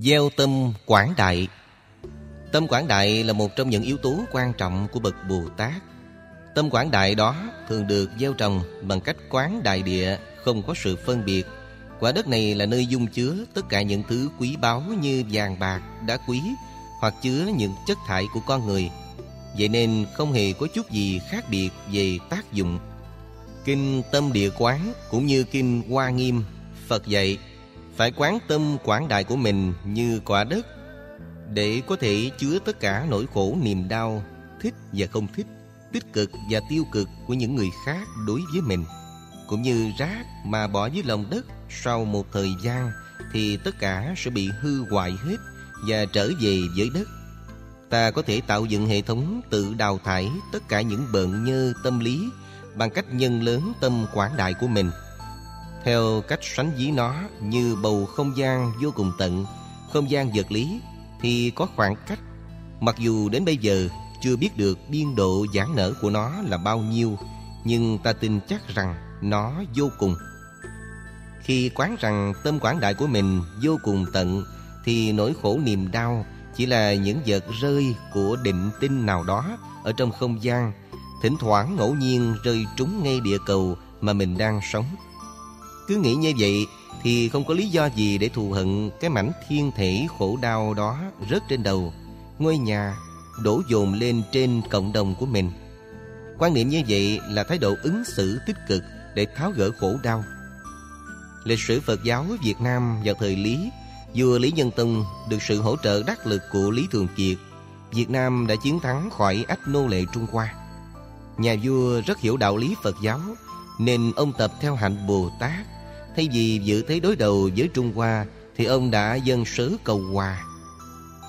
Gieo tâm quảng đại Tâm quảng đại là một trong những yếu tố quan trọng của bậc Bồ Tát. Tâm quảng đại đó thường được gieo trồng bằng cách quán đại địa không có sự phân biệt. Quả đất này là nơi dung chứa tất cả những thứ quý báu như vàng bạc, đá quý hoặc chứa những chất thải của con người. Vậy nên không hề có chút gì khác biệt về tác dụng. Kinh Tâm Địa Quán cũng như Kinh Hoa Nghiêm, Phật dạy phải quán tâm quảng đại của mình như quả đất để có thể chứa tất cả nỗi khổ niềm đau, thích và không thích, tích cực và tiêu cực của những người khác đối với mình. Cũng như rác mà bỏ dưới lòng đất sau một thời gian thì tất cả sẽ bị hư hoại hết và trở về với đất. Ta có thể tạo dựng hệ thống tự đào thải tất cả những bận nhơ tâm lý bằng cách nhân lớn tâm quảng đại của mình. Theo cách sánh ví nó như bầu không gian vô cùng tận, không gian vật lý thì có khoảng cách. Mặc dù đến bây giờ chưa biết được biên độ giãn nở của nó là bao nhiêu, nhưng ta tin chắc rằng nó vô cùng. Khi quán rằng tâm quảng đại của mình vô cùng tận, thì nỗi khổ niềm đau chỉ là những vật rơi của định tinh nào đó ở trong không gian, thỉnh thoảng ngẫu nhiên rơi trúng ngay địa cầu mà mình đang sống. Cứ nghĩ như vậy thì không có lý do gì để thù hận cái mảnh thiên thể khổ đau đó rớt trên đầu, ngôi nhà đổ dồn lên trên cộng đồng của mình. Quan niệm như vậy là thái độ ứng xử tích cực để tháo gỡ khổ đau. Lịch sử Phật giáo Việt Nam vào thời Lý, vua Lý Nhân Tông được sự hỗ trợ đắc lực của Lý Thường Kiệt, Việt Nam đã chiến thắng khỏi ách nô lệ Trung Hoa. Nhà vua rất hiểu đạo lý Phật giáo nên ông tập theo hạnh Bồ Tát Thay vì dự thế đối đầu với Trung Hoa, Thì ông đã dân sứ cầu hòa.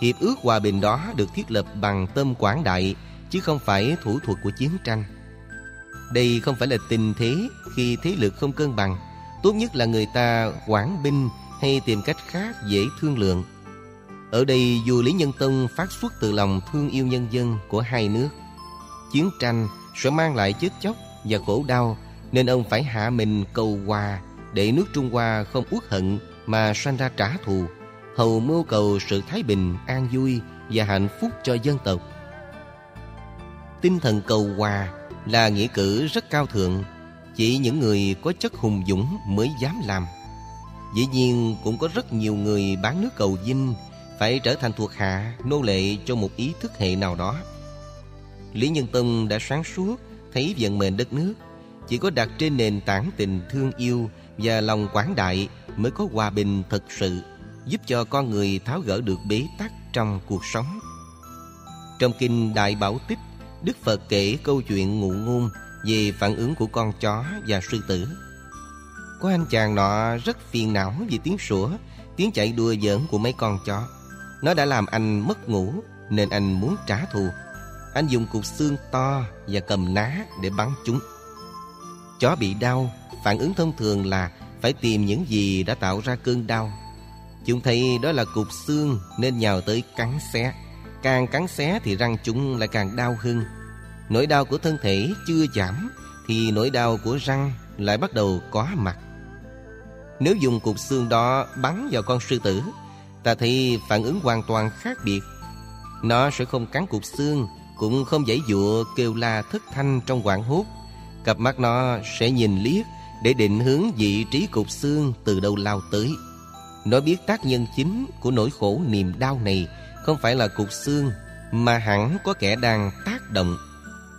Hiệp ước hòa bình đó được thiết lập bằng tâm quảng đại, Chứ không phải thủ thuật của chiến tranh. Đây không phải là tình thế khi thế lực không cân bằng. Tốt nhất là người ta quản binh hay tìm cách khác dễ thương lượng. Ở đây, vua Lý Nhân Tông phát xuất từ lòng thương yêu nhân dân của hai nước. Chiến tranh sẽ mang lại chết chóc và khổ đau, Nên ông phải hạ mình cầu hòa để nước Trung Hoa không uất hận mà sanh ra trả thù, hầu mưu cầu sự thái bình, an vui và hạnh phúc cho dân tộc. Tinh thần cầu hòa là nghĩa cử rất cao thượng, chỉ những người có chất hùng dũng mới dám làm. Dĩ nhiên cũng có rất nhiều người bán nước cầu dinh phải trở thành thuộc hạ, nô lệ cho một ý thức hệ nào đó. Lý Nhân Tông đã sáng suốt thấy vận mệnh đất nước chỉ có đặt trên nền tảng tình thương yêu và lòng quảng đại mới có hòa bình thực sự, giúp cho con người tháo gỡ được bế tắc trong cuộc sống. Trong kinh Đại Bảo Tích, Đức Phật kể câu chuyện ngụ ngôn về phản ứng của con chó và sư tử. Có anh chàng nọ rất phiền não vì tiếng sủa, tiếng chạy đua giỡn của mấy con chó. Nó đã làm anh mất ngủ nên anh muốn trả thù. Anh dùng cục xương to và cầm ná để bắn chúng. Chó bị đau phản ứng thông thường là phải tìm những gì đã tạo ra cơn đau. Chúng thấy đó là cục xương nên nhào tới cắn xé. Càng cắn xé thì răng chúng lại càng đau hơn. Nỗi đau của thân thể chưa giảm thì nỗi đau của răng lại bắt đầu có mặt. Nếu dùng cục xương đó bắn vào con sư tử, ta thấy phản ứng hoàn toàn khác biệt. Nó sẽ không cắn cục xương, cũng không dãy dụa kêu la thất thanh trong quảng hốt. Cặp mắt nó sẽ nhìn liếc để định hướng vị trí cục xương từ đâu lao tới. Nó biết tác nhân chính của nỗi khổ niềm đau này không phải là cục xương, mà hẳn có kẻ đang tác động.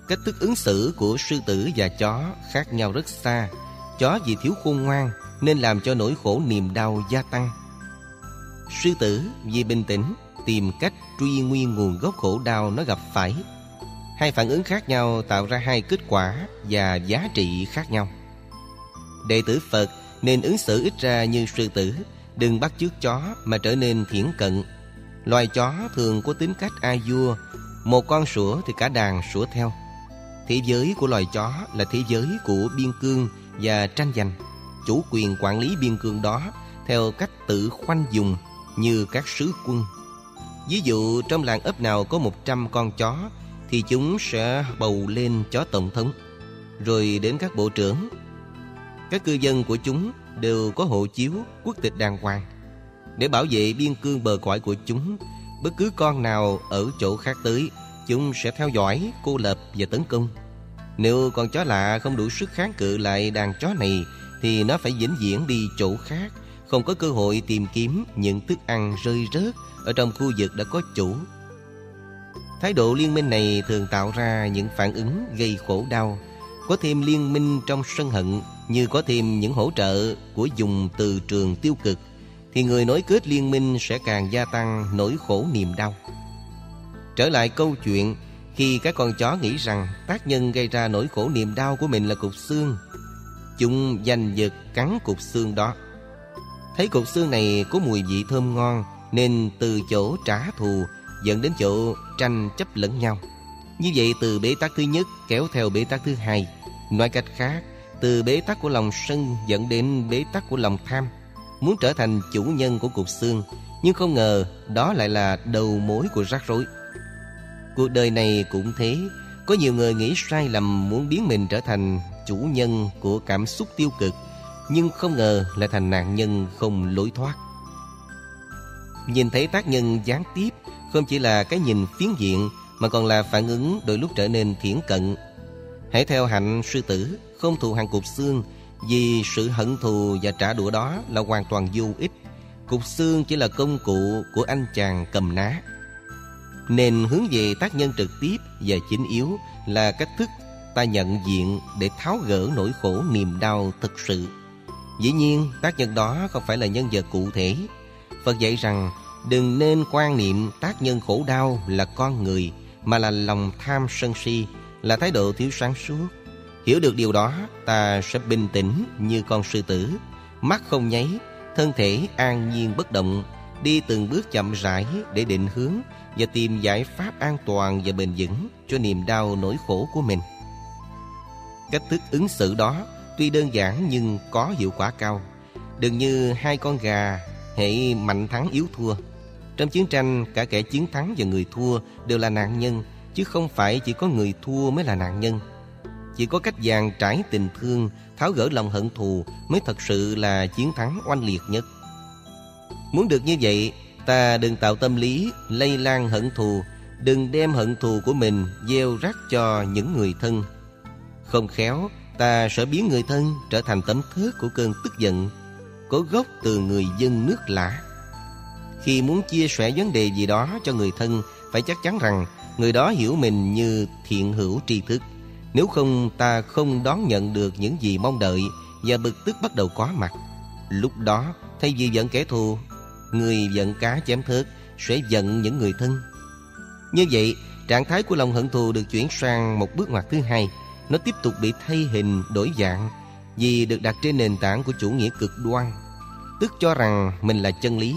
Cách thức ứng xử của sư tử và chó khác nhau rất xa. Chó vì thiếu khôn ngoan nên làm cho nỗi khổ niềm đau gia tăng. Sư tử vì bình tĩnh tìm cách truy nguyên nguồn gốc khổ đau nó gặp phải. Hai phản ứng khác nhau tạo ra hai kết quả và giá trị khác nhau. Đệ tử Phật nên ứng xử ít ra như sư tử. Đừng bắt chước chó mà trở nên thiển cận. Loài chó thường có tính cách ai vua, Một con sủa thì cả đàn sủa theo. Thế giới của loài chó là thế giới của biên cương và tranh giành. Chủ quyền quản lý biên cương đó theo cách tự khoanh dùng như các sứ quân. Ví dụ, trong làng ấp nào có 100 con chó Thì chúng sẽ bầu lên chó tổng thống. Rồi đến các bộ trưởng các cư dân của chúng đều có hộ chiếu quốc tịch đàng hoàng. Để bảo vệ biên cương bờ cõi của chúng Bất cứ con nào ở chỗ khác tới Chúng sẽ theo dõi, cô lập và tấn công Nếu con chó lạ không đủ sức kháng cự lại đàn chó này Thì nó phải vĩnh viễn đi chỗ khác Không có cơ hội tìm kiếm những thức ăn rơi rớt Ở trong khu vực đã có chủ Thái độ liên minh này thường tạo ra những phản ứng gây khổ đau Có thêm liên minh trong sân hận như có thêm những hỗ trợ của dùng từ trường tiêu cực Thì người nối kết liên minh sẽ càng gia tăng nỗi khổ niềm đau Trở lại câu chuyện Khi các con chó nghĩ rằng tác nhân gây ra nỗi khổ niềm đau của mình là cục xương Chúng giành giật cắn cục xương đó Thấy cục xương này có mùi vị thơm ngon Nên từ chỗ trả thù dẫn đến chỗ tranh chấp lẫn nhau. Như vậy từ bế tắc thứ nhất kéo theo bế tắc thứ hai. Nói cách khác, từ bế tắc của lòng sân dẫn đến bế tắc của lòng tham. Muốn trở thành chủ nhân của cục xương, nhưng không ngờ đó lại là đầu mối của rắc rối. Cuộc đời này cũng thế, có nhiều người nghĩ sai lầm muốn biến mình trở thành chủ nhân của cảm xúc tiêu cực, nhưng không ngờ lại thành nạn nhân không lối thoát. Nhìn thấy tác nhân gián tiếp không chỉ là cái nhìn phiến diện mà còn là phản ứng đôi lúc trở nên thiển cận. Hãy theo hạnh sư tử, không thù hằn cục xương vì sự hận thù và trả đũa đó là hoàn toàn vô ích. Cục xương chỉ là công cụ của anh chàng cầm ná. Nên hướng về tác nhân trực tiếp và chính yếu là cách thức ta nhận diện để tháo gỡ nỗi khổ niềm đau thực sự. Dĩ nhiên, tác nhân đó không phải là nhân vật cụ thể. Phật dạy rằng Đừng nên quan niệm tác nhân khổ đau là con người Mà là lòng tham sân si Là thái độ thiếu sáng suốt Hiểu được điều đó Ta sẽ bình tĩnh như con sư tử. Mắt không nháy Thân thể an nhiên bất động Đi từng bước chậm rãi để định hướng Và tìm giải pháp an toàn và bền vững Cho niềm đau nỗi khổ của mình. Cách thức ứng xử đó Tuy đơn giản nhưng có hiệu quả cao. Đừng như hai con gà Hệ mạnh thắng yếu thua. Trong chiến tranh, cả kẻ chiến thắng và người thua đều là nạn nhân, chứ không phải chỉ có người thua mới là nạn nhân. Chỉ có cách dàn trải tình thương, tháo gỡ lòng hận thù mới thật sự là chiến thắng oanh liệt nhất. Muốn được như vậy, ta đừng tạo tâm lý lây lan hận thù, đừng đem hận thù của mình gieo rắc cho những người thân. Không khéo, ta sẽ biến người thân trở thành tấm thớt của cơn tức giận, có gốc từ người dân nước lạ. Khi muốn chia sẻ vấn đề gì đó cho người thân Phải chắc chắn rằng người đó hiểu mình như thiện hữu tri thức nếu không, ta không đón nhận được những gì mong đợi Và bực tức bắt đầu có mặt. Lúc đó, thay vì giận kẻ thù, Người giận cá chém thớt Sẽ giận những người thân. Như vậy, trạng thái của lòng hận thù được chuyển sang một bước ngoặt thứ hai. Nó tiếp tục bị thay hình, đổi dạng Vì được đặt trên nền tảng của chủ nghĩa cực đoan. Tức cho rằng mình là chân lý.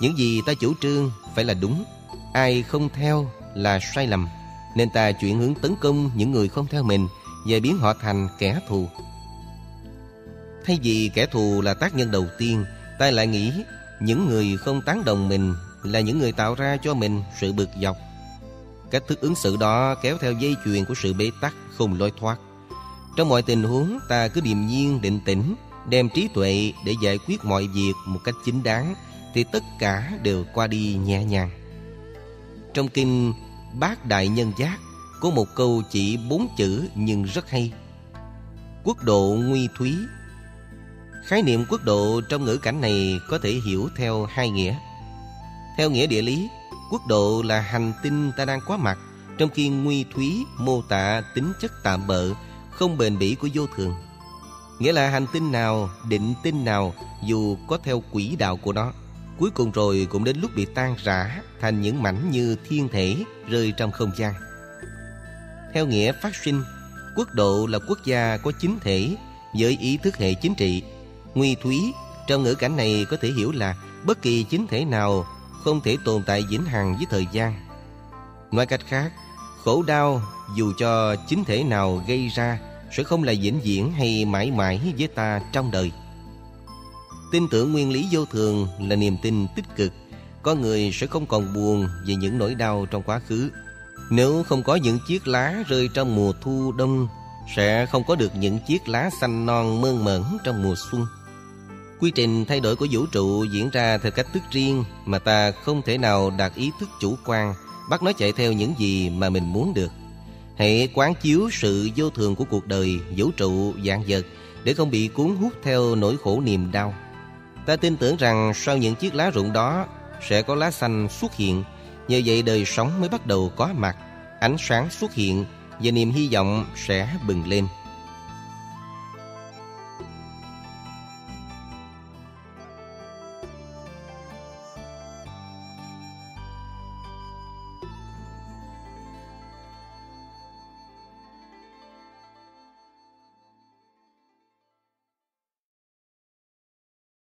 Những gì ta chủ trương phải là đúng. Ai không theo là sai lầm. Nên ta chuyển hướng tấn công những người không theo mình Và biến họ thành kẻ thù. Thay vì kẻ thù là tác nhân đầu tiên, Ta lại nghĩ những người không tán đồng mình Là những người tạo ra cho mình sự bực dọc. Cách thức ứng xử đó kéo theo dây chuyền của sự bế tắc không lối thoát. Trong mọi tình huống, ta cứ điềm nhiên định tĩnh, Đem trí tuệ để giải quyết mọi việc một cách chính đáng, thì tất cả đều qua đi nhẹ nhàng. Trong kinh Bát Đại Nhân Giác có một câu chỉ bốn chữ nhưng rất hay. Quốc độ nguy thúy Khái niệm quốc độ trong ngữ cảnh này có thể hiểu theo hai nghĩa. Theo nghĩa địa lý, quốc độ là hành tinh ta đang quá mặt, trong khi nguy thúy mô tả tính chất tạm bợ, không bền bỉ của vô thường. Nghĩa là hành tinh nào, định tinh nào dù có theo quỹ đạo của nó Cuối cùng rồi cũng đến lúc bị tan rã thành những mảnh như thiên thể rơi trong không gian. Theo nghĩa phát sinh, quốc độ là quốc gia có chính thể với ý thức hệ chính trị. Nguy thúy trong ngữ cảnh này có thể hiểu là bất kỳ chính thể nào không thể tồn tại vĩnh hằng với thời gian. Nói cách khác, khổ đau dù cho chính thể nào gây ra sẽ không là vĩnh viễn hay mãi mãi với ta trong đời. Tin tưởng nguyên lý vô thường là niềm tin tích cực Con người sẽ không còn buồn về những nỗi đau trong quá khứ Nếu không có những chiếc lá rơi trong mùa thu đông Sẽ không có được những chiếc lá xanh non mơn mởn trong mùa xuân Quy trình thay đổi của vũ trụ diễn ra theo cách thức riêng mà ta không thể nào đạt ý thức chủ quan, bắt nó chạy theo những gì mà mình muốn được. Hãy quán chiếu sự vô thường của cuộc đời, vũ trụ, dạng vật để không bị cuốn hút theo nỗi khổ niềm đau. Ta tin tưởng rằng sau những chiếc lá rụng đó sẽ có lá xanh xuất hiện, nhờ vậy đời sống mới bắt đầu có mặt, ánh sáng xuất hiện và niềm hy vọng sẽ bừng lên.